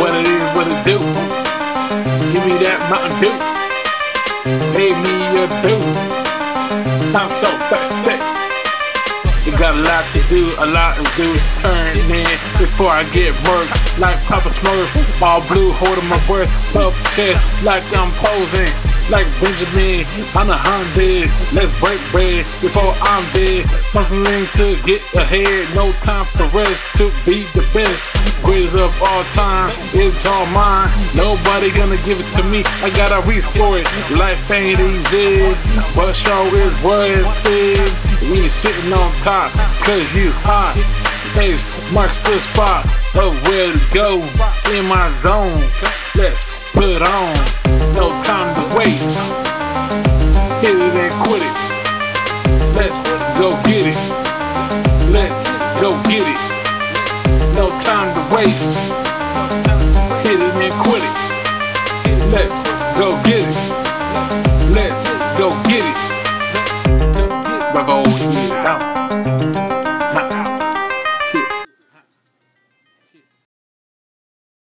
what it is, what it do. Give me that Mountain Dew. Pay me a due. I'm so thirsty. You got a lot to do, a lot to do. Turn in before I get work. Like Papa Smurf, all blue, holding my breath, up chest like I'm posing. Like Benjamin on a hundred. Let's break bread before I'm dead. Hustling to get ahead, no time for rest. To be the best, greatest of all time. It's all mine. Nobody gonna give it to me. I gotta reach for it. Life ain't easy, but show is what it is. When you're sitting on top, cause you hot. Hey, marks the spot of where to go in my zone. Let's put on. No time to. Hit it and quit it. Let's go get it. Let's go get it. No time to waste. Hit it and quit it. Let's go get it. Let's go get it. Out.